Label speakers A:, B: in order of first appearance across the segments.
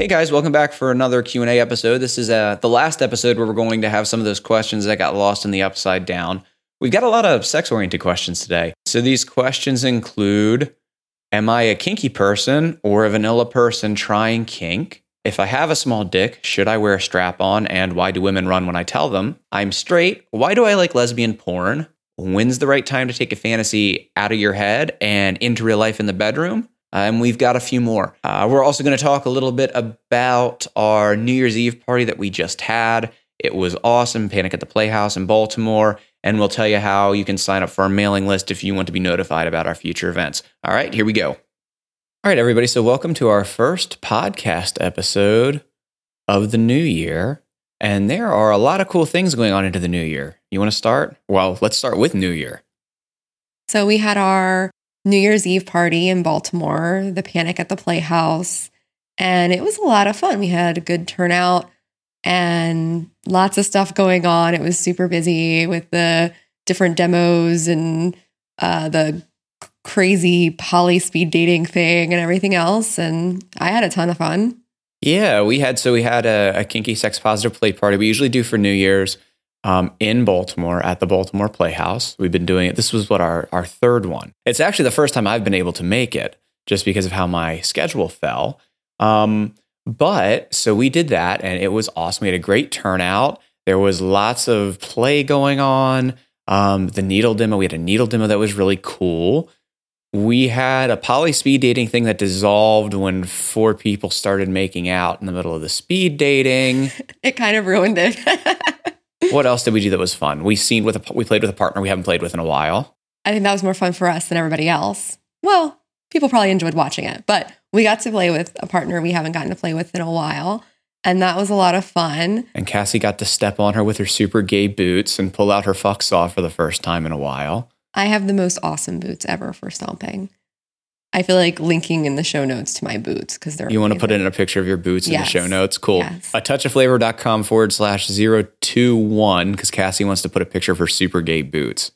A: Hey guys, welcome back for another Q&A episode. This is uh, the last episode where we're going to have some of those questions that got lost in the upside down. We've got a lot of sex-oriented questions today. So these questions include am I a kinky person or a vanilla person trying kink? If I have a small dick, should I wear a strap on and why do women run when I tell them? I'm straight, why do I like lesbian porn? When's the right time to take a fantasy out of your head and into real life in the bedroom? Uh, and we've got a few more. Uh, we're also going to talk a little bit about our New Year's Eve party that we just had. It was awesome, Panic at the Playhouse in Baltimore. And we'll tell you how you can sign up for our mailing list if you want to be notified about our future events. All right, here we go. All right, everybody. So, welcome to our first podcast episode of the new year. And there are a lot of cool things going on into the new year. You want to start? Well, let's start with New Year.
B: So, we had our New Year's Eve party in Baltimore, the Panic at the Playhouse. And it was a lot of fun. We had a good turnout and lots of stuff going on. It was super busy with the different demos and uh, the crazy poly speed dating thing and everything else. And I had a ton of fun.
A: Yeah, we had so we had a, a kinky sex positive play party. We usually do for New Year's um, in Baltimore at the Baltimore Playhouse. We've been doing it. This was what our, our third one. It's actually the first time I've been able to make it just because of how my schedule fell. Um, but so we did that and it was awesome. We had a great turnout. There was lots of play going on. Um, the needle demo, we had a needle demo that was really cool. We had a poly speed dating thing that dissolved when four people started making out in the middle of the speed dating.
B: it kind of ruined it.
A: what else did we do that was fun? We seen with a, we played with a partner we haven't played with in a while.
B: I think that was more fun for us than everybody else. Well, people probably enjoyed watching it, but we got to play with a partner we haven't gotten to play with in a while. And that was a lot of fun.
A: And Cassie got to step on her with her super gay boots and pull out her fuck saw for the first time in a while.
B: I have the most awesome boots ever for stomping. I feel like linking in the show notes to my boots because they're.
A: You want to put in a picture of your boots
B: yes.
A: in the show notes? Cool.
B: Yes.
A: A touchofflavor.com forward slash 021 because Cassie wants to put a picture of her super gay boots.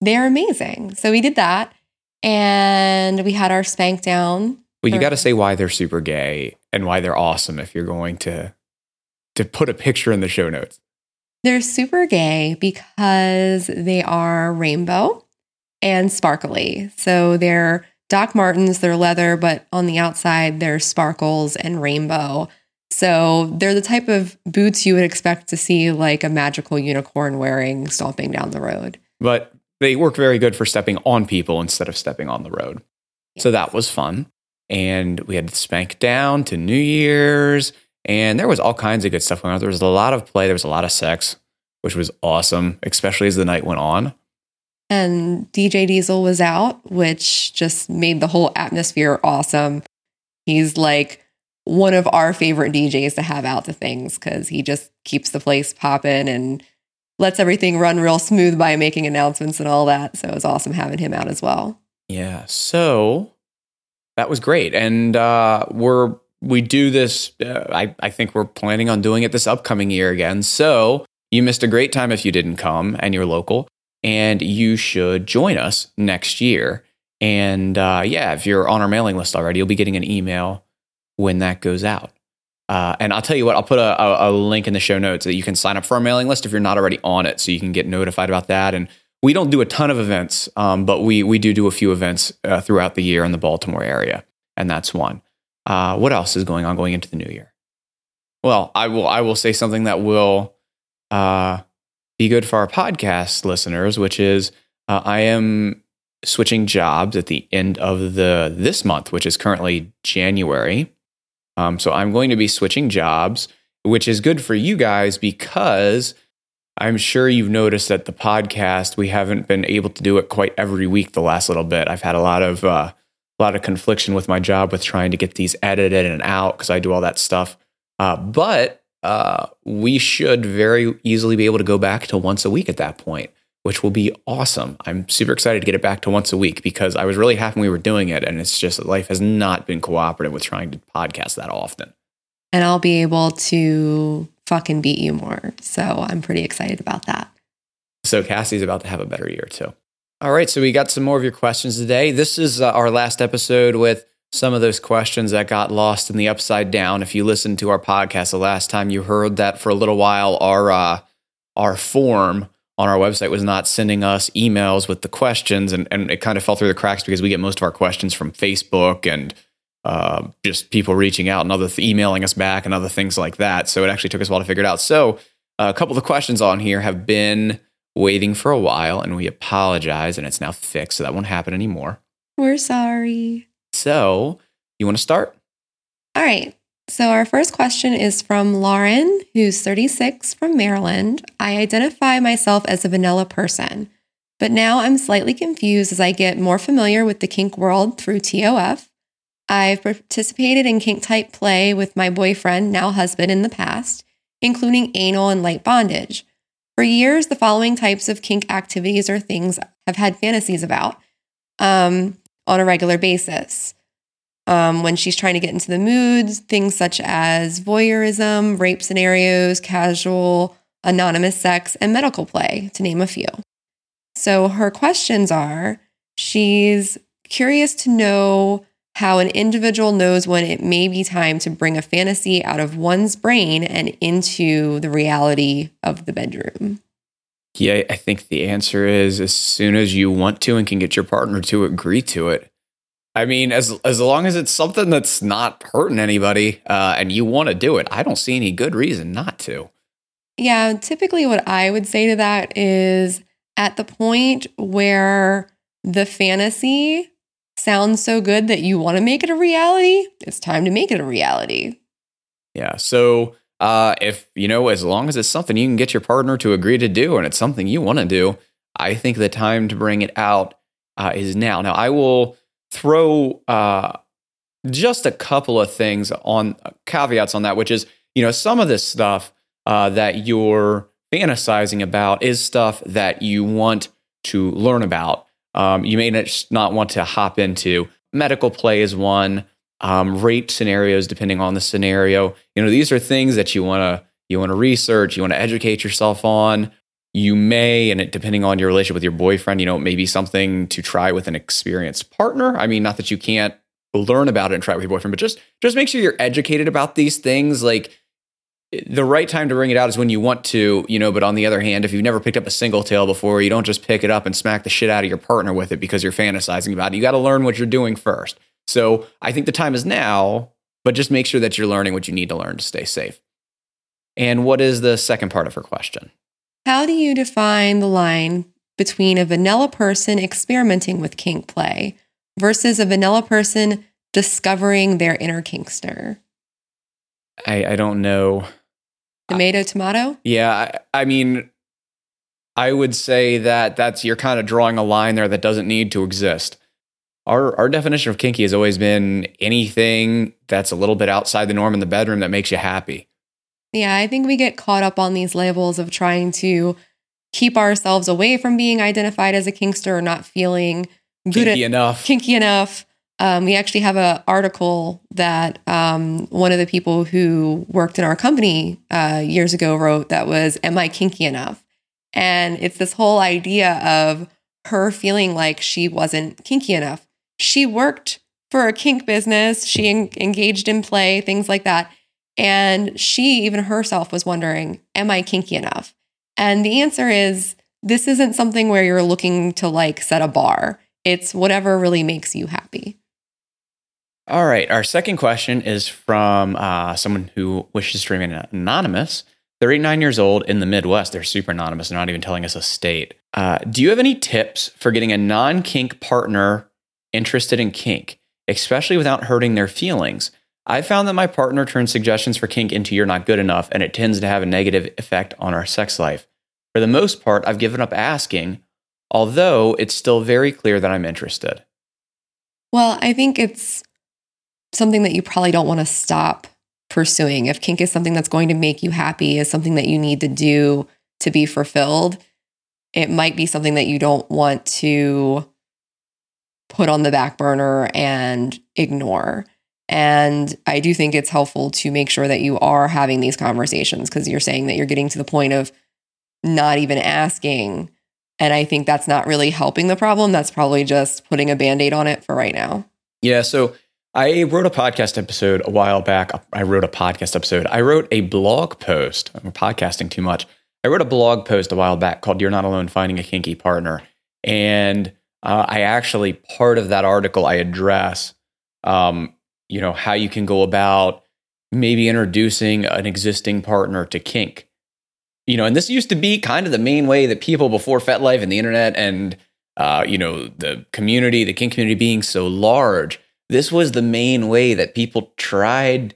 B: They're amazing. So we did that and we had our spank down.
A: Well, you got to say why they're super gay and why they're awesome if you're going to to put a picture in the show notes.
B: They're super gay because they are rainbow and sparkly. So they're Doc Martens, they're leather, but on the outside, they're sparkles and rainbow. So they're the type of boots you would expect to see like a magical unicorn wearing stomping down the road.
A: But they work very good for stepping on people instead of stepping on the road. So that was fun. And we had Spank Down to New Year's, and there was all kinds of good stuff going on. There was a lot of play, there was a lot of sex, which was awesome, especially as the night went on
B: and DJ Diesel was out, which just made the whole atmosphere awesome. He's like one of our favorite DJs to have out to things because he just keeps the place popping and lets everything run real smooth by making announcements and all that. So it was awesome having him out as well.
A: Yeah. So that was great. And uh, we're, we do this, uh, I, I think we're planning on doing it this upcoming year again. So you missed a great time if you didn't come and you're local and you should join us next year. And uh, yeah, if you're on our mailing list already, you'll be getting an email when that goes out. Uh, and I'll tell you what, I'll put a, a, a, link in the show notes that you can sign up for our mailing list if you're not already on it, so you can get notified about that. And we don't do a ton of events, um, but we we do do a few events uh, throughout the year in the Baltimore area, and that's one. Uh, what else is going on going into the new year? Well, I will I will say something that will uh, be good for our podcast listeners, which is uh, I am switching jobs at the end of the this month, which is currently January. Um, so I'm going to be switching jobs, which is good for you guys because I'm sure you've noticed that the podcast we haven't been able to do it quite every week the last little bit. I've had a lot of uh, a lot of confliction with my job with trying to get these edited and out because I do all that stuff. Uh, but uh, we should very easily be able to go back to once a week at that point, which will be awesome. I'm super excited to get it back to once a week because I was really happy we were doing it, and it's just life has not been cooperative with trying to podcast that often.
B: And I'll be able to fucking beat you more. So I'm pretty excited about that.
A: So Cassie's about to have a better year too. All right, so we got some more of your questions today. This is uh, our last episode with some of those questions that got lost in the upside down. If you listened to our podcast the last time, you heard that for a little while our uh, our form on our website was not sending us emails with the questions, and, and it kind of fell through the cracks because we get most of our questions from Facebook and uh, just people reaching out and other th- emailing us back and other things like that. So it actually took us a while to figure it out. So uh, a couple of the questions on here have been waiting for a while, and we apologize, and it's now fixed, so that won't happen anymore.
B: We're sorry.
A: So you want to start?
B: All right. So, our first question is from Lauren, who's 36 from Maryland. I identify myself as a vanilla person, but now I'm slightly confused as I get more familiar with the kink world through TOF. I've participated in kink type play with my boyfriend, now husband, in the past, including anal and light bondage. For years, the following types of kink activities or things I've had fantasies about um, on a regular basis. Um, when she's trying to get into the moods, things such as voyeurism, rape scenarios, casual, anonymous sex, and medical play, to name a few. So her questions are she's curious to know how an individual knows when it may be time to bring a fantasy out of one's brain and into the reality of the bedroom.
A: Yeah, I think the answer is as soon as you want to and can get your partner to agree to it. I mean, as as long as it's something that's not hurting anybody uh, and you want to do it, I don't see any good reason not to.
B: Yeah, typically what I would say to that is at the point where the fantasy sounds so good that you want to make it a reality, it's time to make it a reality.
A: Yeah. So uh, if you know, as long as it's something you can get your partner to agree to do, and it's something you want to do, I think the time to bring it out uh, is now. Now, I will throw uh, just a couple of things on caveats on that, which is, you know, some of this stuff uh, that you're fantasizing about is stuff that you want to learn about. Um, you may not want to hop into. Medical play is one. Um, rape scenarios, depending on the scenario. You know, these are things that you want to you want to research, you want to educate yourself on. You may, and it, depending on your relationship with your boyfriend, you know, maybe something to try with an experienced partner. I mean, not that you can't learn about it and try it with your boyfriend, but just just make sure you're educated about these things. Like the right time to bring it out is when you want to, you know, but on the other hand, if you've never picked up a single tail before, you don't just pick it up and smack the shit out of your partner with it because you're fantasizing about it. You got to learn what you're doing first. So I think the time is now, but just make sure that you're learning what you need to learn to stay safe. And what is the second part of her question?
B: How do you define the line between a vanilla person experimenting with kink play versus a vanilla person discovering their inner kinkster?
A: I, I don't know.
B: Tomato, tomato?
A: Yeah, I, I mean, I would say that that's you're kind of drawing a line there that doesn't need to exist. Our our definition of kinky has always been anything that's a little bit outside the norm in the bedroom that makes you happy.
B: Yeah, I think we get caught up on these labels of trying to keep ourselves away from being identified as a kinkster or not feeling good
A: kinky
B: at,
A: enough.
B: Kinky enough. Um, we actually have an article that um, one of the people who worked in our company uh, years ago wrote that was, Am I kinky enough? And it's this whole idea of her feeling like she wasn't kinky enough. She worked for a kink business, she en- engaged in play, things like that. And she, even herself, was wondering, Am I kinky enough? And the answer is, This isn't something where you're looking to like set a bar. It's whatever really makes you happy.
A: All right. Our second question is from uh, someone who wishes to remain anonymous. 39 years old in the Midwest. They're super anonymous. They're not even telling us a state. Uh, do you have any tips for getting a non kink partner interested in kink, especially without hurting their feelings? I found that my partner turns suggestions for kink into you're not good enough, and it tends to have a negative effect on our sex life. For the most part, I've given up asking, although it's still very clear that I'm interested.
B: Well, I think it's something that you probably don't want to stop pursuing. If kink is something that's going to make you happy, is something that you need to do to be fulfilled, it might be something that you don't want to put on the back burner and ignore. And I do think it's helpful to make sure that you are having these conversations because you're saying that you're getting to the point of not even asking. And I think that's not really helping the problem. That's probably just putting a band aid on it for right now.
A: Yeah. So I wrote a podcast episode a while back. I wrote a podcast episode. I wrote a blog post. I'm podcasting too much. I wrote a blog post a while back called You're Not Alone Finding a Kinky Partner. And uh, I actually, part of that article, I address um, you know, how you can go about maybe introducing an existing partner to kink. You know, and this used to be kind of the main way that people before FetLife and the internet and uh, you know, the community, the kink community being so large, this was the main way that people tried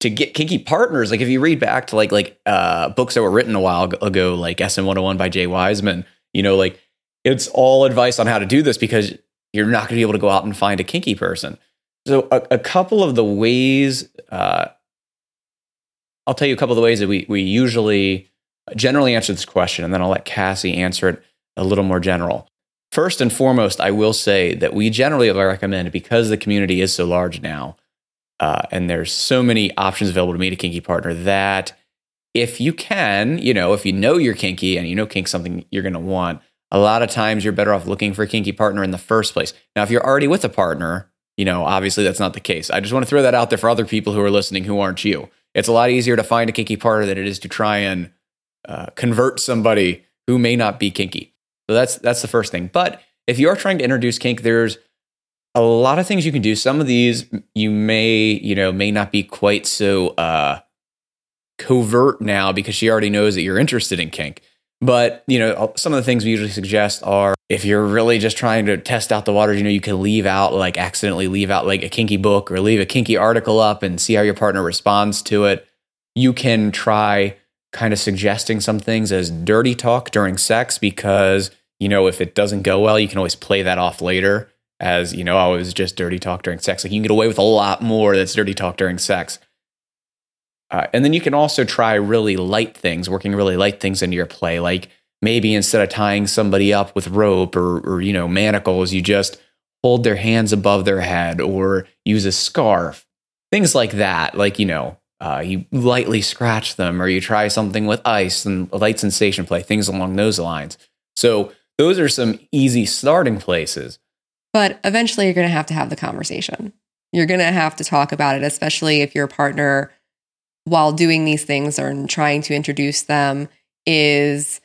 A: to get kinky partners. Like if you read back to like like uh, books that were written a while ago, like SM 101 by Jay Wiseman, you know, like it's all advice on how to do this because you're not going to be able to go out and find a kinky person. So, a, a couple of the ways, uh, I'll tell you a couple of the ways that we, we usually generally answer this question, and then I'll let Cassie answer it a little more general. First and foremost, I will say that we generally recommend because the community is so large now, uh, and there's so many options available to meet a kinky partner that if you can, you know, if you know you're kinky and you know kink something you're going to want, a lot of times you're better off looking for a kinky partner in the first place. Now, if you're already with a partner, you know, obviously that's not the case. I just want to throw that out there for other people who are listening who aren't you. It's a lot easier to find a kinky partner than it is to try and uh, convert somebody who may not be kinky. So that's that's the first thing. But if you are trying to introduce kink, there's a lot of things you can do. Some of these you may, you know, may not be quite so uh, covert now because she already knows that you're interested in kink. But, you know, some of the things we usually suggest are if you're really just trying to test out the waters, you know, you can leave out, like accidentally leave out like a kinky book or leave a kinky article up and see how your partner responds to it. You can try kind of suggesting some things as dirty talk during sex because, you know, if it doesn't go well, you can always play that off later as, you know, oh, it was just dirty talk during sex. Like you can get away with a lot more that's dirty talk during sex. Uh, and then you can also try really light things, working really light things into your play. Like maybe instead of tying somebody up with rope or, or you know manacles, you just hold their hands above their head or use a scarf, things like that. Like you know, uh, you lightly scratch them or you try something with ice and light sensation play, things along those lines. So those are some easy starting places.
B: But eventually, you're going to have to have the conversation. You're going to have to talk about it, especially if your partner while doing these things or trying to introduce them is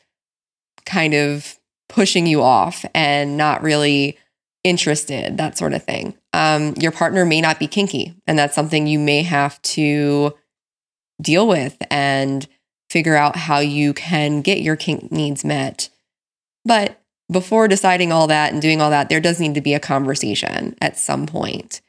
B: kind of pushing you off and not really interested, that sort of thing. Um, your partner may not be kinky, and that's something you may have to deal with and figure out how you can get your kink needs met. But before deciding all that and doing all that, there does need to be a conversation at some point.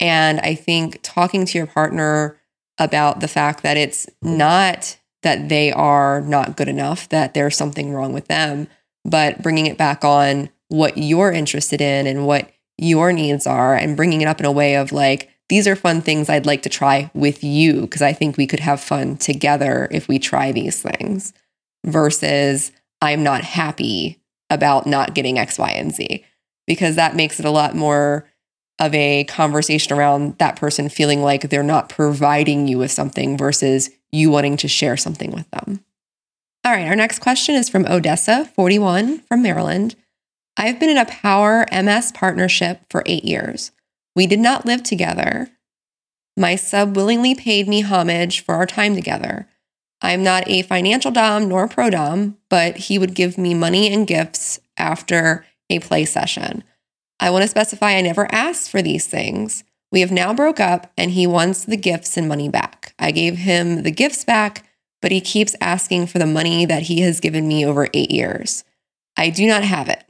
B: And I think talking to your partner about the fact that it's not that they are not good enough, that there's something wrong with them, but bringing it back on what you're interested in and what your needs are and bringing it up in a way of like, these are fun things I'd like to try with you because I think we could have fun together if we try these things versus I'm not happy about not getting X, Y, and Z. Because that makes it a lot more of a conversation around that person feeling like they're not providing you with something versus you wanting to share something with them. All right, our next question is from Odessa, 41, from Maryland. I've been in a power MS partnership for eight years. We did not live together. My sub willingly paid me homage for our time together. I'm not a financial dom nor pro dom, but he would give me money and gifts after a play session. I want to specify I never asked for these things. We have now broke up and he wants the gifts and money back. I gave him the gifts back, but he keeps asking for the money that he has given me over eight years. I do not have it.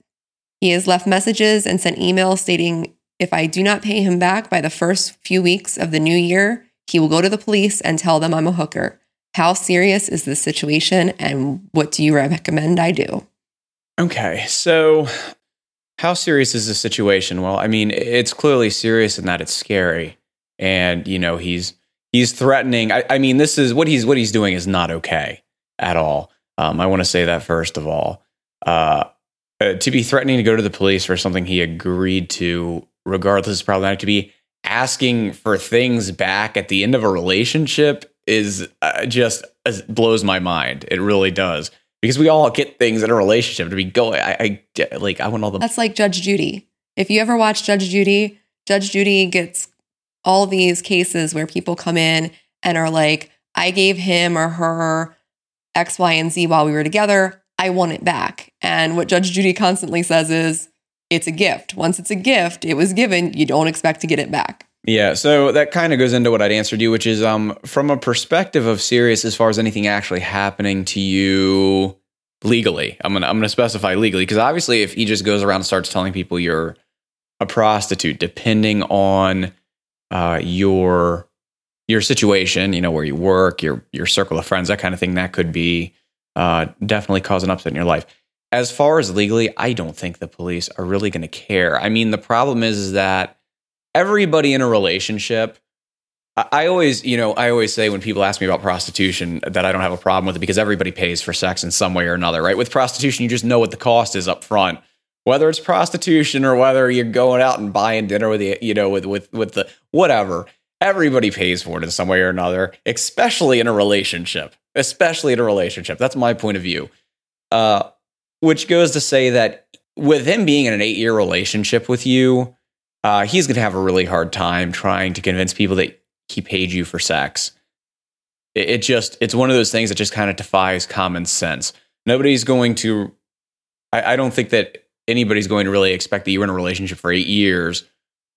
B: He has left messages and sent emails stating if I do not pay him back by the first few weeks of the new year, he will go to the police and tell them I'm a hooker. How serious is this situation and what do you recommend I do?
A: Okay, so how serious is the situation? Well, I mean, it's clearly serious in that it's scary, and you know he's he's threatening. I, I mean, this is what he's what he's doing is not okay at all. Um, I want to say that first of all. Uh, uh, to be threatening to go to the police for something he agreed to, regardless, is problematic. To be asking for things back at the end of a relationship is uh, just uh, blows my mind. It really does because we all get things in a relationship to be going. I, I like I want all the.
B: That's like Judge Judy. If you ever watch Judge Judy, Judge Judy gets all these cases where people come in and are like, I gave him or her X, Y, and Z while we were together. I want it back. And what Judge Judy constantly says is, it's a gift. Once it's a gift, it was given, you don't expect to get it back.
A: Yeah, so that kind of goes into what I'd answered you, which is um, from a perspective of serious as far as anything actually happening to you legally. I'm gonna I'm gonna specify legally because obviously, if he just goes around and starts telling people you're a prostitute, depending on uh, your your situation, you know, where you work, your your circle of friends, that kind of thing, that could be uh, definitely cause an upset in your life. As far as legally, I don't think the police are really going to care. I mean, the problem is, is that everybody in a relationship I always, you know, I always say when people ask me about prostitution that I don't have a problem with it because everybody pays for sex in some way or another, right? With prostitution, you just know what the cost is up front. Whether it's prostitution or whether you're going out and buying dinner with the, you know, with with with the whatever, everybody pays for it in some way or another, especially in a relationship. Especially in a relationship. That's my point of view. Uh, which goes to say that with him being in an eight year relationship with you, uh, he's going to have a really hard time trying to convince people that he paid you for sex. It, it just, it's one of those things that just kind of defies common sense. Nobody's going to, I, I don't think that anybody's going to really expect that you were in a relationship for eight years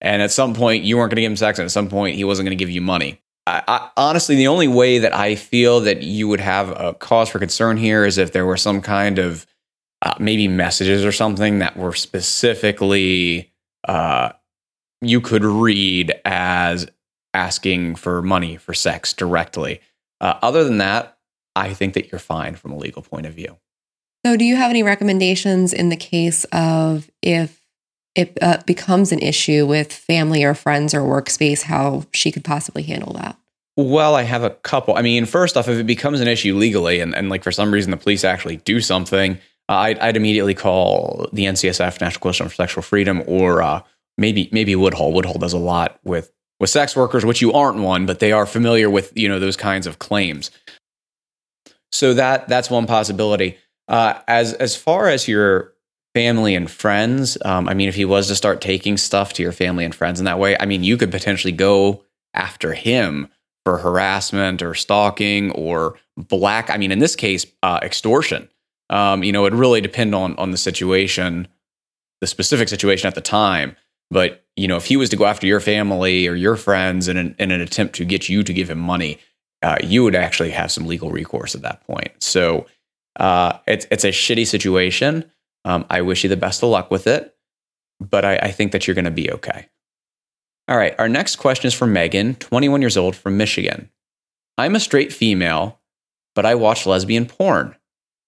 A: and at some point you weren't going to give him sex and at some point he wasn't going to give you money. I, I, honestly, the only way that I feel that you would have a cause for concern here is if there were some kind of uh, maybe messages or something that were specifically uh, you could read as asking for money for sex directly. Uh, other than that, I think that you're fine from a legal point of view.
B: So, do you have any recommendations in the case of if it uh, becomes an issue with family or friends or workspace, how she could possibly handle that?
A: Well, I have a couple. I mean, first off, if it becomes an issue legally and, and like for some reason the police actually do something, uh, I'd, I'd, immediately call the NCSF, National Coalition for Sexual Freedom, or uh, maybe maybe Woodhull. Woodhull does a lot with with sex workers, which you aren't one, but they are familiar with you know those kinds of claims. So that that's one possibility. Uh, as as far as your family and friends, um, I mean, if he was to start taking stuff to your family and friends in that way, I mean, you could potentially go after him for harassment or stalking or black. I mean, in this case, uh, extortion. Um, you know, it really depend on on the situation, the specific situation at the time. But you know, if he was to go after your family or your friends in an, in an attempt to get you to give him money, uh, you would actually have some legal recourse at that point. So uh, it's it's a shitty situation. Um, I wish you the best of luck with it, but I, I think that you're going to be okay. All right, our next question is from Megan, 21 years old, from Michigan. I'm a straight female, but I watch lesbian porn.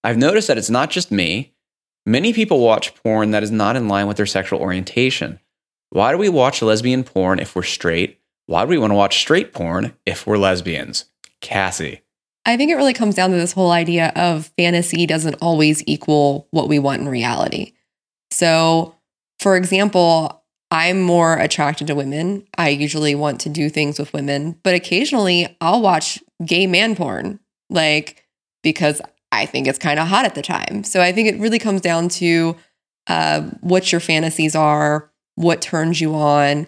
A: I've noticed that it's not just me. Many people watch porn that is not in line with their sexual orientation. Why do we watch lesbian porn if we're straight? Why do we want to watch straight porn if we're lesbians? Cassie.
B: I think it really comes down to this whole idea of fantasy doesn't always equal what we want in reality. So, for example, I'm more attracted to women. I usually want to do things with women, but occasionally I'll watch gay man porn, like because I think it's kind of hot at the time. So I think it really comes down to uh, what your fantasies are, what turns you on,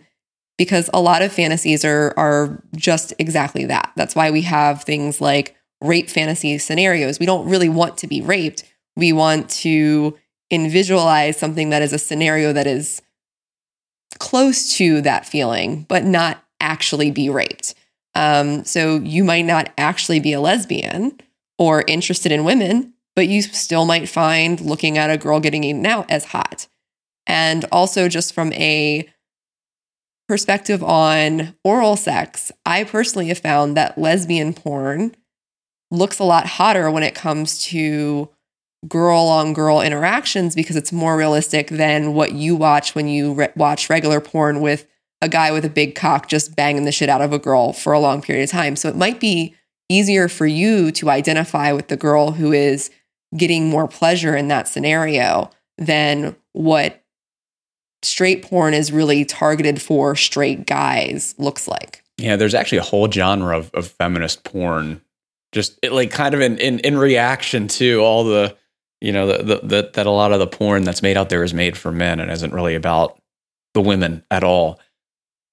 B: because a lot of fantasies are are just exactly that. That's why we have things like rape fantasy scenarios. We don't really want to be raped. We want to visualize something that is a scenario that is close to that feeling, but not actually be raped. Um, so you might not actually be a lesbian, or interested in women, but you still might find looking at a girl getting eaten out as hot. And also, just from a perspective on oral sex, I personally have found that lesbian porn looks a lot hotter when it comes to girl on girl interactions because it's more realistic than what you watch when you re- watch regular porn with a guy with a big cock just banging the shit out of a girl for a long period of time. So it might be easier for you to identify with the girl who is getting more pleasure in that scenario than what straight porn is really targeted for straight guys looks like.
A: Yeah, there's actually a whole genre of, of feminist porn, just it, like kind of in, in in reaction to all the you know the, the, the, that a lot of the porn that's made out there is made for men and isn't really about the women at all.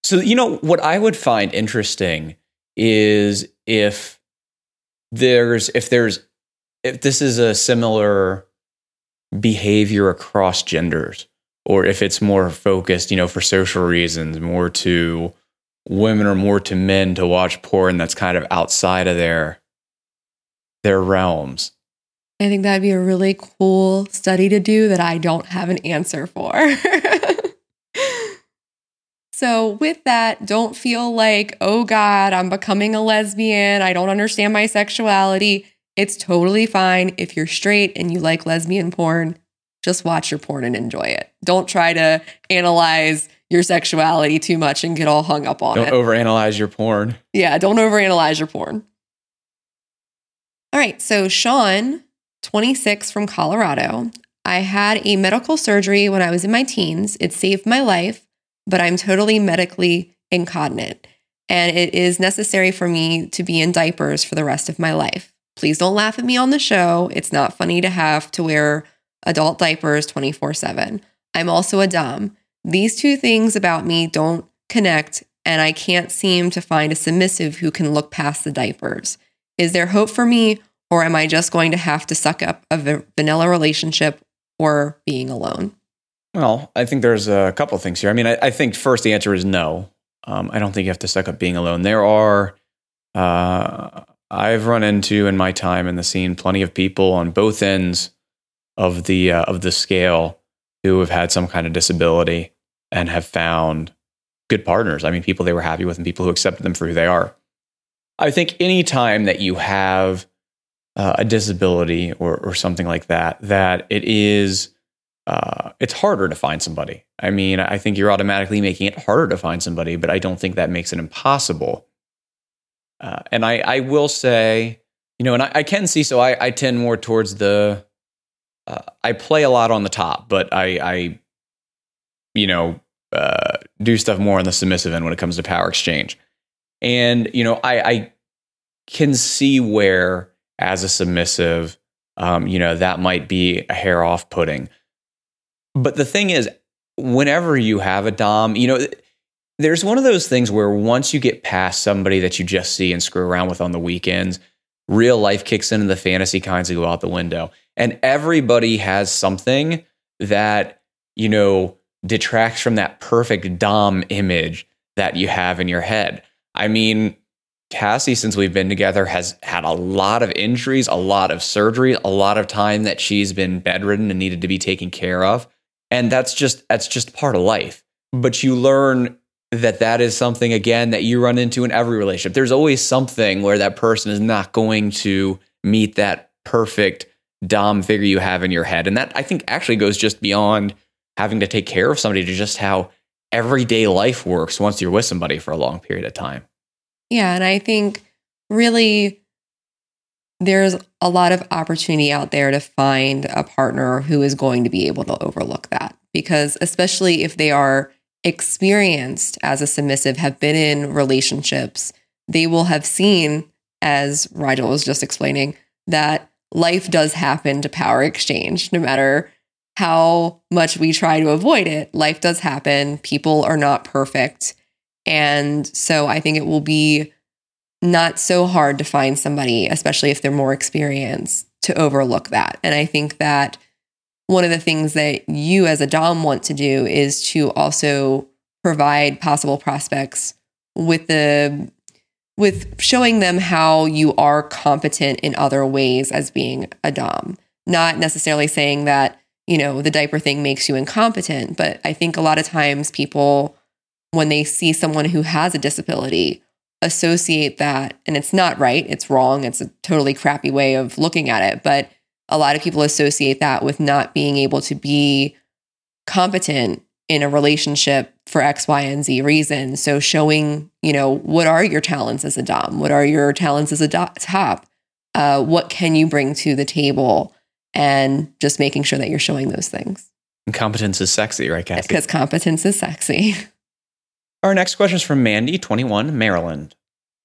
A: So you know what I would find interesting is if there's if there's if this is a similar behavior across genders or if it's more focused, you know, for social reasons, more to women or more to men to watch porn that's kind of outside of their their realms.
B: I think that'd be a really cool study to do that I don't have an answer for. so, with that, don't feel like, oh God, I'm becoming a lesbian. I don't understand my sexuality. It's totally fine if you're straight and you like lesbian porn just watch your porn and enjoy it. Don't try to analyze your sexuality too much and get all hung up on
A: don't
B: it.
A: Don't overanalyze your porn.
B: Yeah, don't overanalyze your porn. All right, so Sean, 26 from Colorado. I had a medical surgery when I was in my teens. It saved my life, but I'm totally medically incontinent. And it is necessary for me to be in diapers for the rest of my life. Please don't laugh at me on the show. It's not funny to have to wear adult diapers 24 7. I'm also a Dom. These two things about me don't connect, and I can't seem to find a submissive who can look past the diapers. Is there hope for me, or am I just going to have to suck up a vanilla relationship or being alone?
A: Well, I think there's a couple things here. I mean, I, I think first the answer is no. Um, I don't think you have to suck up being alone. There are, uh, I've run into in my time in the scene plenty of people on both ends of the uh, of the scale who have had some kind of disability and have found good partners. I mean, people they were happy with and people who accepted them for who they are. I think any time that you have uh, a disability or or something like that, that it is uh, it's harder to find somebody. I mean, I think you're automatically making it harder to find somebody, but I don't think that makes it impossible. Uh, and I, I will say, you know, and I, I can see, so I, I tend more towards the uh, I play a lot on the top, but I, I you know, uh, do stuff more on the submissive end when it comes to power exchange. And you know, I, I can see where, as a submissive, um, you know, that might be a hair off putting. But the thing is, whenever you have a dom, you know, there's one of those things where once you get past somebody that you just see and screw around with on the weekends, real life kicks in and the fantasy kinds of go out the window. And everybody has something that, you know, detracts from that perfect Dom image that you have in your head. I mean, Cassie, since we've been together, has had a lot of injuries, a lot of surgery, a lot of time that she's been bedridden and needed to be taken care of. And that's just that's just part of life. But you learn that that is something again that you run into in every relationship. There's always something where that person is not going to meet that perfect dom figure you have in your head. And that I think actually goes just beyond having to take care of somebody to just how everyday life works once you're with somebody for a long period of time.
B: Yeah, and I think really there's a lot of opportunity out there to find a partner who is going to be able to overlook that because especially if they are experienced as a submissive, have been in relationships, they will have seen, as Rigel was just explaining, that life does happen to power exchange, no matter how much we try to avoid it. Life does happen. People are not perfect. And so I think it will be not so hard to find somebody, especially if they're more experienced, to overlook that. And I think that one of the things that you as a Dom want to do is to also provide possible prospects with the with showing them how you are competent in other ways as being a dom. Not necessarily saying that you know the diaper thing makes you incompetent but i think a lot of times people when they see someone who has a disability associate that and it's not right it's wrong it's a totally crappy way of looking at it but a lot of people associate that with not being able to be competent in a relationship for X, Y, and Z reason. So showing, you know, what are your talents as a dom? What are your talents as a do- top? Uh, what can you bring to the table? And just making sure that you're showing those things.
A: And competence is sexy, right, Cassie?
B: Because competence is sexy.
A: Our next question is from Mandy, 21, Maryland.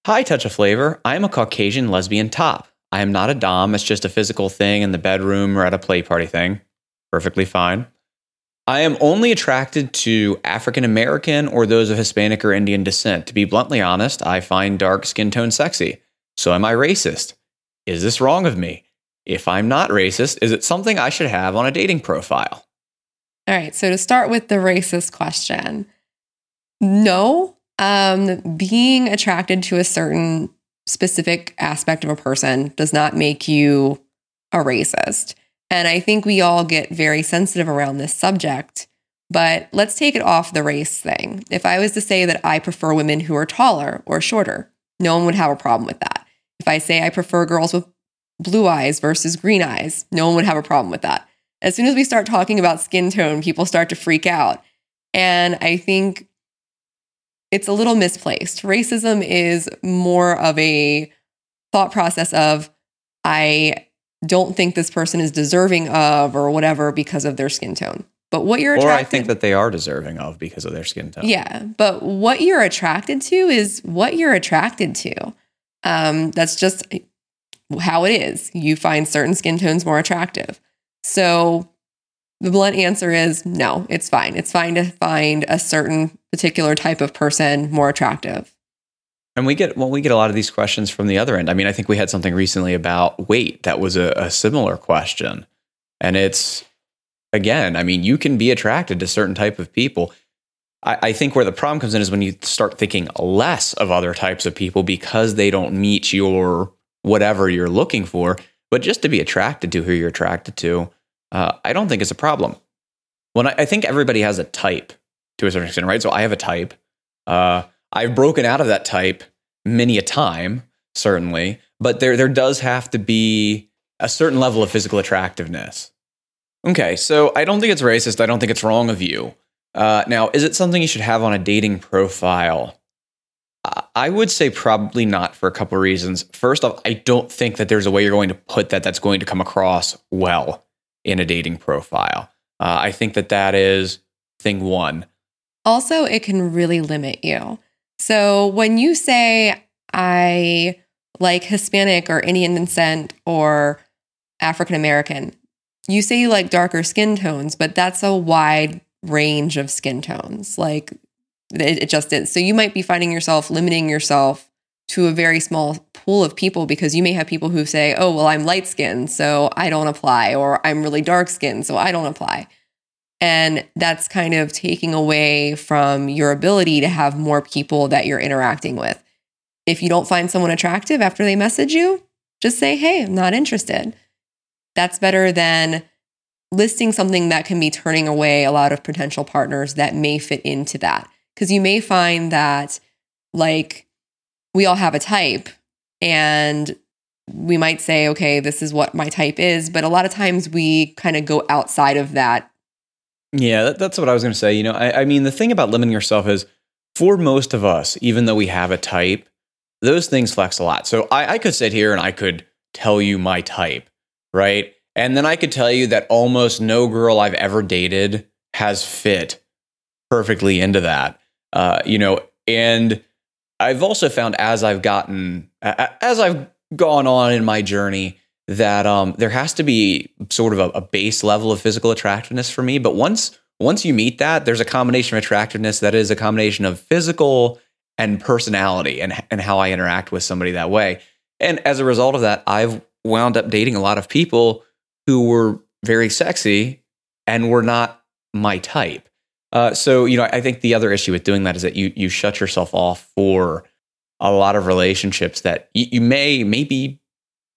A: Hi, Touch of Flavor. I am a Caucasian lesbian top. I am not a Dom. It's just a physical thing in the bedroom or at a play party thing. Perfectly fine. I am only attracted to African American or those of Hispanic or Indian descent. To be bluntly honest, I find dark skin tone sexy. So am I racist? Is this wrong of me? If I'm not racist, is it something I should have on a dating profile?
B: All right. So to start with the racist question, no. Um, being attracted to a certain specific aspect of a person does not make you a racist. And I think we all get very sensitive around this subject. But let's take it off the race thing. If I was to say that I prefer women who are taller or shorter, no one would have a problem with that. If I say I prefer girls with blue eyes versus green eyes, no one would have a problem with that. As soon as we start talking about skin tone, people start to freak out. And I think it's a little misplaced. Racism is more of a thought process of, I don't think this person is deserving of or whatever because of their skin tone. But what you're attracted
A: Or I think that they are deserving of because of their skin tone.
B: Yeah, but what you're attracted to is what you're attracted to. Um, that's just how it is. You find certain skin tones more attractive. So the blunt answer is no, it's fine. It's fine to find a certain particular type of person more attractive.
A: And we get well, we get a lot of these questions from the other end. I mean, I think we had something recently about weight that was a, a similar question. And it's again, I mean, you can be attracted to certain type of people. I, I think where the problem comes in is when you start thinking less of other types of people because they don't meet your whatever you're looking for. But just to be attracted to who you're attracted to, uh, I don't think it's a problem. When I, I, think everybody has a type to a certain extent, right? So I have a type. Uh, I've broken out of that type many a time, certainly, but there there does have to be a certain level of physical attractiveness. Okay, so I don't think it's racist. I don't think it's wrong of you. Uh, now, is it something you should have on a dating profile? I would say probably not for a couple of reasons. First off, I don't think that there's a way you're going to put that that's going to come across well in a dating profile. Uh, I think that that is thing one.
B: Also, it can really limit you. So when you say, I like Hispanic or Indian descent or African American, you say you like darker skin tones, but that's a wide range of skin tones. Like it, it just is. So you might be finding yourself limiting yourself to a very small pool of people because you may have people who say, oh, well, I'm light skinned, so I don't apply, or I'm really dark skinned, so I don't apply. And that's kind of taking away from your ability to have more people that you're interacting with. If you don't find someone attractive after they message you, just say, hey, I'm not interested. That's better than listing something that can be turning away a lot of potential partners that may fit into that. Because you may find that, like, we all have a type and we might say, okay, this is what my type is. But a lot of times we kind of go outside of that
A: yeah, that, that's what I was going to say. You know, I, I mean, the thing about limiting yourself is for most of us, even though we have a type, those things flex a lot. So I, I could sit here and I could tell you my type, right? And then I could tell you that almost no girl I've ever dated has fit perfectly into that. Uh, you know, and I've also found as I've gotten, as I've gone on in my journey, that um, there has to be sort of a, a, base level of physical attractiveness for me. But once once you meet that, there's a combination of attractiveness that is a combination of physical and personality and and how I interact with somebody that way. And as a result of that, I've wound up dating a lot of people who were very sexy and were not my type. Uh, so you know, I think the other issue with doing that is that you you shut yourself off for a lot of relationships that you, you may maybe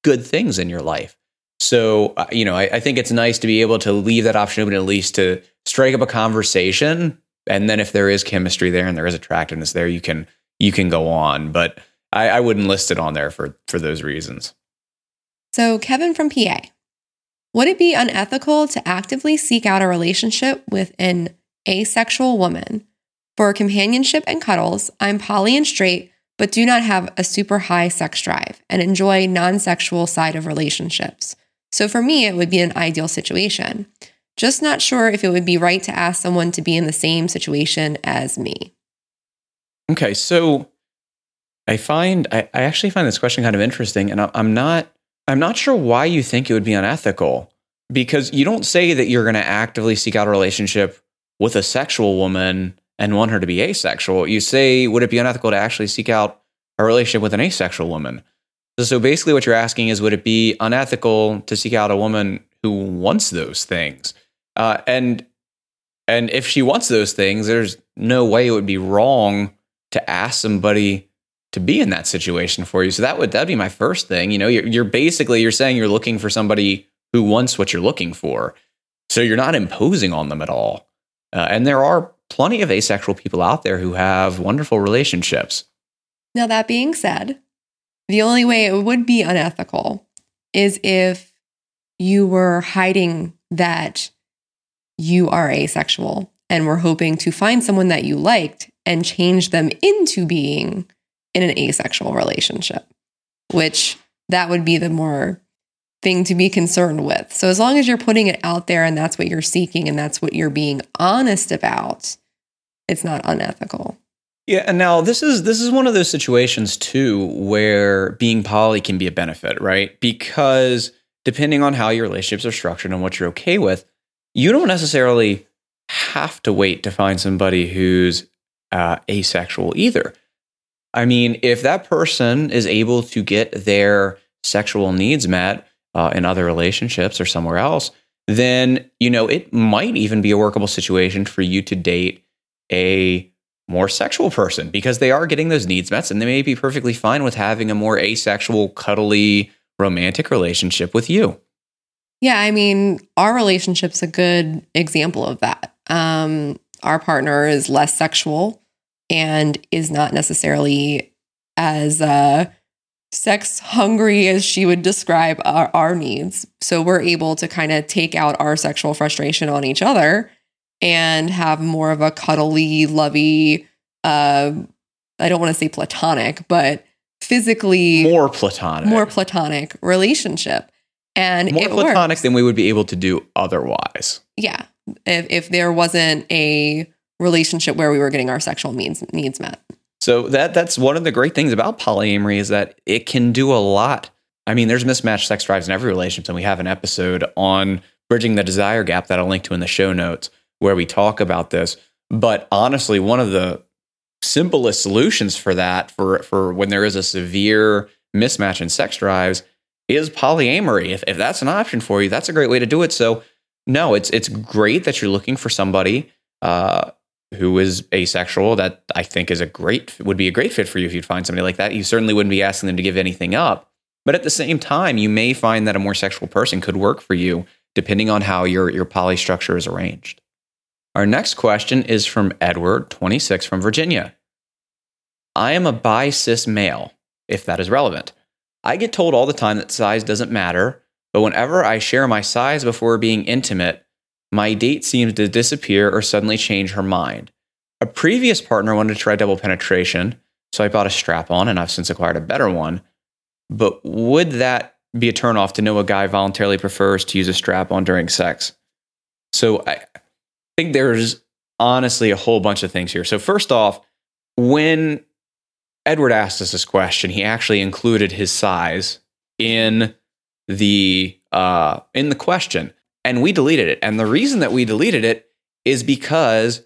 A: good things in your life. So, uh, you know, I, I think it's nice to be able to leave that option open at least to strike up a conversation. And then if there is chemistry there and there is attractiveness there, you can you can go on. But I, I wouldn't list it on there for for those reasons.
B: So, Kevin from PA, would it be unethical to actively seek out a relationship with an asexual woman? For companionship and cuddles, I'm poly and straight, but do not have a super high sex drive and enjoy non sexual side of relationships. So for me, it would be an ideal situation. Just not sure if it would be right to ask someone to be in the same situation as me.
A: Okay, so I find I, I actually find this question kind of interesting, and I, I'm not I'm not sure why you think it would be unethical because you don't say that you're going to actively seek out a relationship with a sexual woman and want her to be asexual. You say, would it be unethical to actually seek out a relationship with an asexual woman? So basically, what you're asking is, would it be unethical to seek out a woman who wants those things? Uh, and and if she wants those things, there's no way it would be wrong to ask somebody to be in that situation for you. So that would that'd be my first thing. You know, you're, you're basically you're saying you're looking for somebody who wants what you're looking for. So you're not imposing on them at all. Uh, and there are plenty of asexual people out there who have wonderful relationships.
B: Now, that being said, the only way it would be unethical is if you were hiding that you are asexual and were hoping to find someone that you liked and change them into being in an asexual relationship, which that would be the more thing to be concerned with. So as long as you're putting it out there and that's what you're seeking and that's what you're being honest about, it's not unethical.
A: Yeah, and now this is this is one of those situations too where being poly can be a benefit, right? Because depending on how your relationships are structured and what you're okay with, you don't necessarily have to wait to find somebody who's uh, asexual either. I mean, if that person is able to get their sexual needs met uh, in other relationships or somewhere else, then you know it might even be a workable situation for you to date a more sexual person because they are getting those needs met and they may be perfectly fine with having a more asexual, cuddly, romantic relationship with you.
B: Yeah, I mean, our relationship's a good example of that. Um, our partner is less sexual and is not necessarily as uh, sex hungry as she would describe our, our needs. So we're able to kind of take out our sexual frustration on each other and have more of a cuddly, lovey, uh, I don't want to say platonic, but physically
A: more platonic,
B: more platonic relationship. And
A: more platonic works. than we would be able to do otherwise.
B: Yeah. If, if there wasn't a relationship where we were getting our sexual needs needs met.
A: So that that's one of the great things about polyamory is that it can do a lot. I mean, there's mismatched sex drives in every relationship, and we have an episode on bridging the desire gap that I'll link to in the show notes where we talk about this. But honestly, one of the simplest solutions for that, for for when there is a severe mismatch in sex drives, is polyamory. If if that's an option for you, that's a great way to do it. So no, it's it's great that you're looking for somebody uh, who is asexual. That I think is a great would be a great fit for you if you'd find somebody like that. You certainly wouldn't be asking them to give anything up. But at the same time, you may find that a more sexual person could work for you, depending on how your your poly structure is arranged. Our next question is from Edward, 26, from Virginia. I am a bi cis male, if that is relevant. I get told all the time that size doesn't matter, but whenever I share my size before being intimate, my date seems to disappear or suddenly change her mind. A previous partner wanted to try double penetration, so I bought a strap on and I've since acquired a better one. But would that be a turnoff to know a guy voluntarily prefers to use a strap on during sex? So I, think there's honestly a whole bunch of things here. So, first off, when Edward asked us this question, he actually included his size in the uh, in the question, and we deleted it. And the reason that we deleted it is because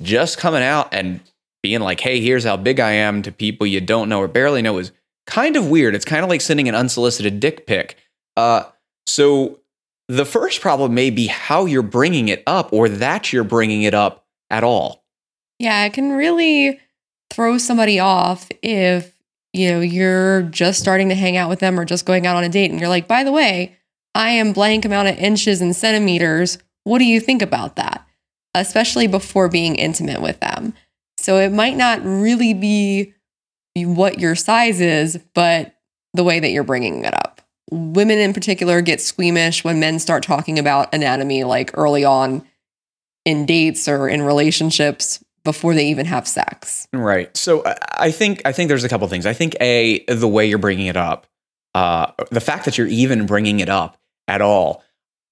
A: just coming out and being like, "Hey, here's how big I am" to people you don't know or barely know is kind of weird. It's kind of like sending an unsolicited dick pic. Uh, so the first problem may be how you're bringing it up or that you're bringing it up at all.
B: Yeah, it can really throw somebody off if you know, you're just starting to hang out with them or just going out on a date and you're like, by the way, I am blank amount of inches and centimeters. What do you think about that? Especially before being intimate with them. So it might not really be what your size is, but the way that you're bringing it up. Women in particular get squeamish when men start talking about anatomy like early on in dates or in relationships before they even have sex.
A: Right. So I- I think I think there's a couple things. I think a the way you're bringing it up, uh, the fact that you're even bringing it up at all.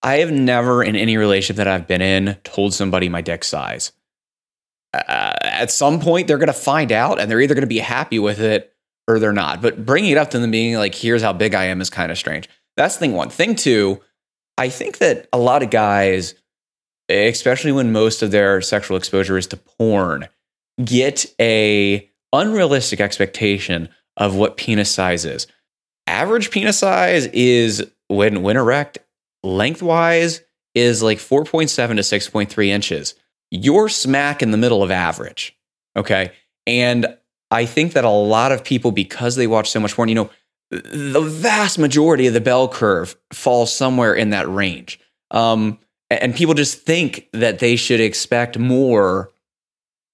A: I have never in any relationship that I've been in told somebody my dick size. Uh, at some point, they're going to find out, and they're either going to be happy with it or they're not. But bringing it up to them being like, "Here's how big I am," is kind of strange. That's thing one. Thing two, I think that a lot of guys especially when most of their sexual exposure is to porn, get a unrealistic expectation of what penis size is. Average penis size is when when erect, lengthwise is like 4.7 to 6.3 inches. You're smack in the middle of average. Okay. And I think that a lot of people, because they watch so much porn, you know, the vast majority of the bell curve falls somewhere in that range. Um, and people just think that they should expect more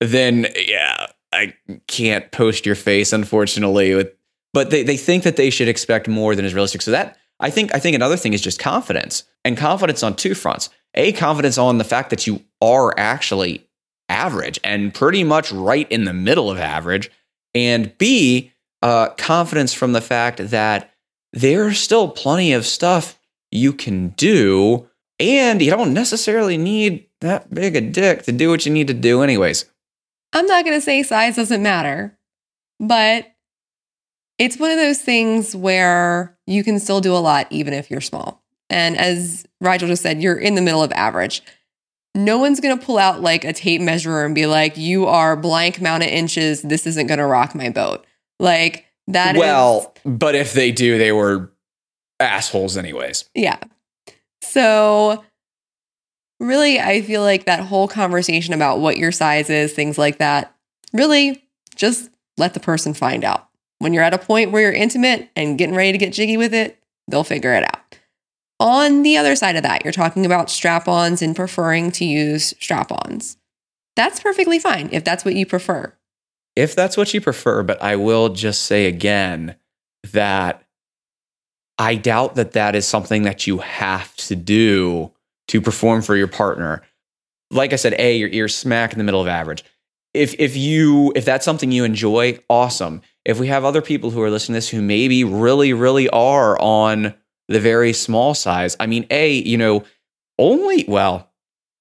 A: than yeah i can't post your face unfortunately but they, they think that they should expect more than is realistic so that i think i think another thing is just confidence and confidence on two fronts a confidence on the fact that you are actually average and pretty much right in the middle of average and b uh, confidence from the fact that there's still plenty of stuff you can do and you don't necessarily need that big a dick to do what you need to do, anyways.
B: I'm not going to say size doesn't matter, but it's one of those things where you can still do a lot even if you're small. And as Rigel just said, you're in the middle of average. No one's going to pull out like a tape measure and be like, you are blank amount of inches. This isn't going to rock my boat. Like that
A: well, is, but if they do, they were assholes, anyways.
B: Yeah. So, really, I feel like that whole conversation about what your size is, things like that, really just let the person find out. When you're at a point where you're intimate and getting ready to get jiggy with it, they'll figure it out. On the other side of that, you're talking about strap ons and preferring to use strap ons. That's perfectly fine if that's what you prefer.
A: If that's what you prefer, but I will just say again that I doubt that that is something that you have to do to perform for your partner. Like I said, A, you're, you're smack in the middle of average. If, if you if that's something you enjoy, awesome. If we have other people who are listening to this who maybe really, really are on the very small size, I mean, A, you know, only well,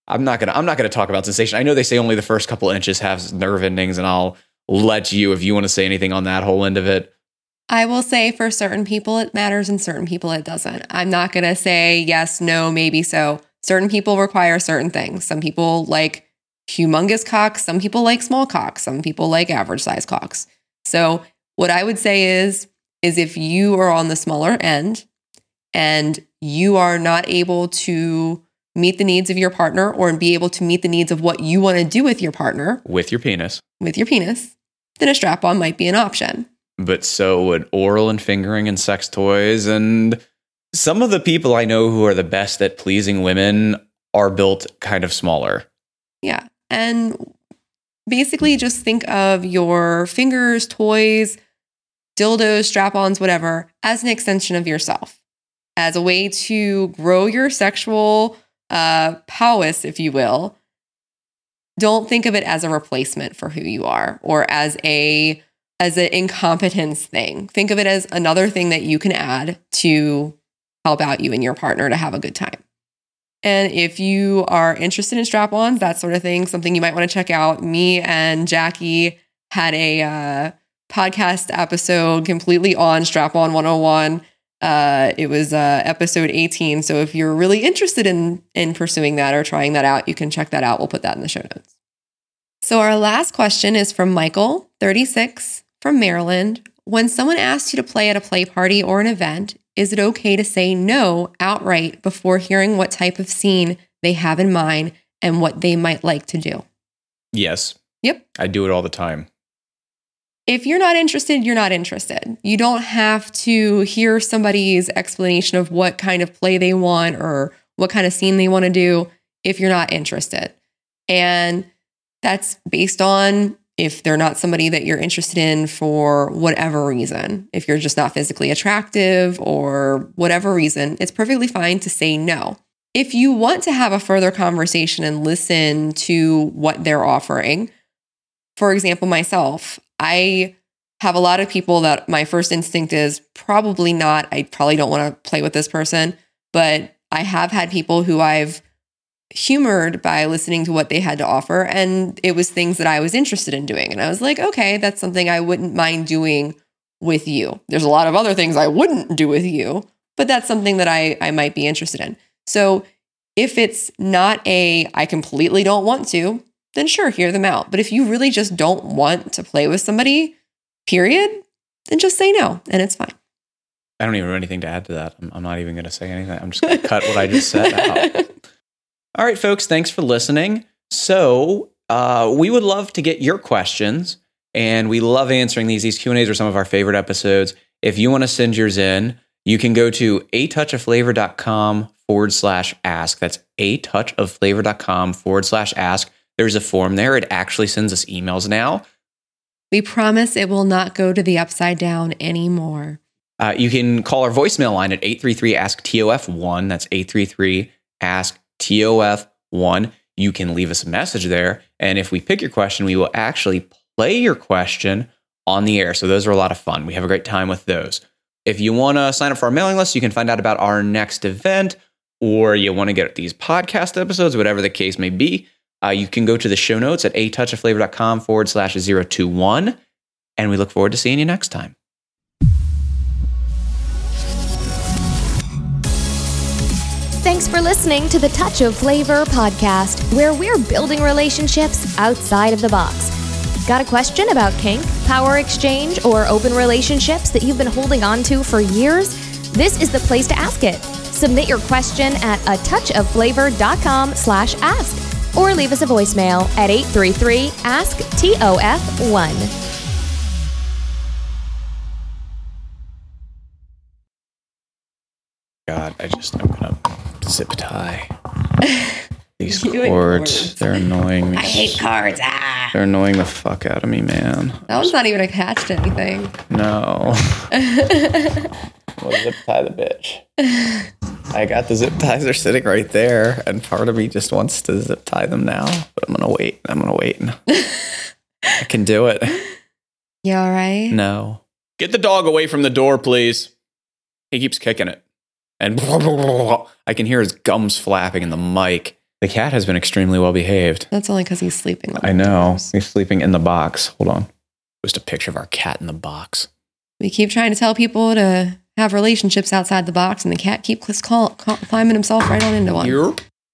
A: I'm not gonna I'm not gonna talk about sensation. I know they say only the first couple inches have nerve endings, and I'll let you if you want to say anything on that whole end of it.
B: I will say for certain people it matters and certain people it doesn't. I'm not to say yes, no, maybe so. Certain people require certain things. Some people like humongous cocks, some people like small cocks, some people like average size cocks. So, what I would say is is if you are on the smaller end and you are not able to meet the needs of your partner or be able to meet the needs of what you want to do with your partner
A: with your penis.
B: With your penis, then a strap on might be an option
A: but so would oral and fingering and sex toys. And some of the people I know who are the best at pleasing women are built kind of smaller.
B: Yeah. And basically just think of your fingers, toys, dildos, strap ons, whatever, as an extension of yourself, as a way to grow your sexual uh, prowess, if you will. Don't think of it as a replacement for who you are or as a as an incompetence thing. Think of it as another thing that you can add to help out you and your partner to have a good time. And if you are interested in strap ons, that sort of thing, something you might want to check out. Me and Jackie had a uh, podcast episode completely on strap on 101. Uh, it was uh, episode 18. So if you're really interested in in pursuing that or trying that out, you can check that out. We'll put that in the show notes. So our last question is from Michael, 36 from Maryland. When someone asks you to play at a play party or an event, is it okay to say no outright before hearing what type of scene they have in mind and what they might like to do?
A: Yes.
B: Yep.
A: I do it all the time.
B: If you're not interested, you're not interested. You don't have to hear somebody's explanation of what kind of play they want or what kind of scene they want to do if you're not interested. And that's based on if they're not somebody that you're interested in for whatever reason. If you're just not physically attractive or whatever reason, it's perfectly fine to say no. If you want to have a further conversation and listen to what they're offering, for example, myself, I have a lot of people that my first instinct is probably not, I probably don't want to play with this person, but I have had people who I've humored by listening to what they had to offer. And it was things that I was interested in doing. And I was like, okay, that's something I wouldn't mind doing with you. There's a lot of other things I wouldn't do with you, but that's something that I, I might be interested in. So if it's not a, I completely don't want to, then sure, hear them out. But if you really just don't want to play with somebody, period, then just say no and it's fine.
A: I don't even have anything to add to that. I'm, I'm not even going to say anything. I'm just going to cut what I just said out. All right, folks, thanks for listening. So, uh, we would love to get your questions, and we love answering these. These Q&As are some of our favorite episodes. If you want to send yours in, you can go to atouchofflavor.com forward slash ask. That's atouchofflavor.com forward slash ask. There's a form there. It actually sends us emails now.
B: We promise it will not go to the upside down anymore.
A: Uh, you can call our voicemail line at 833 ask TOF1. That's 833 ask TOF1. You can leave us a message there. And if we pick your question, we will actually play your question on the air. So those are a lot of fun. We have a great time with those. If you want to sign up for our mailing list, you can find out about our next event, or you want to get these podcast episodes, whatever the case may be. Uh, you can go to the show notes at atouchofflavor.com forward slash 021. And we look forward to seeing you next time.
C: Thanks for listening to the Touch of Flavor podcast, where we're building relationships outside of the box. Got a question about kink, power exchange, or open relationships that you've been holding on to for years? This is the place to ask it. Submit your question at a touchofflavor.com slash ask or leave us a voicemail at 833 ask TOF1.
A: God, I just, I'm to zip tie. These
B: you
A: cords,
B: cords,
A: they're annoying me.
B: I hate cards. Ah.
A: They're annoying the fuck out of me, man.
B: That one's not even attached to anything.
A: No. well, zip tie the bitch. I got the zip ties. They're sitting right there, and part of me just wants to zip tie them now. But I'm gonna wait. I'm gonna wait. I can do it.
B: You all right?
A: No. Get the dog away from the door, please. He keeps kicking it, and I can hear his gums flapping in the mic. The cat has been extremely well behaved.
B: That's only because he's sleeping.
A: I know. He's sleeping in the box. Hold on. Just a picture of our cat in the box.
B: We keep trying to tell people to have relationships outside the box, and the cat keeps call, call, climbing himself right on into one.
A: Yep.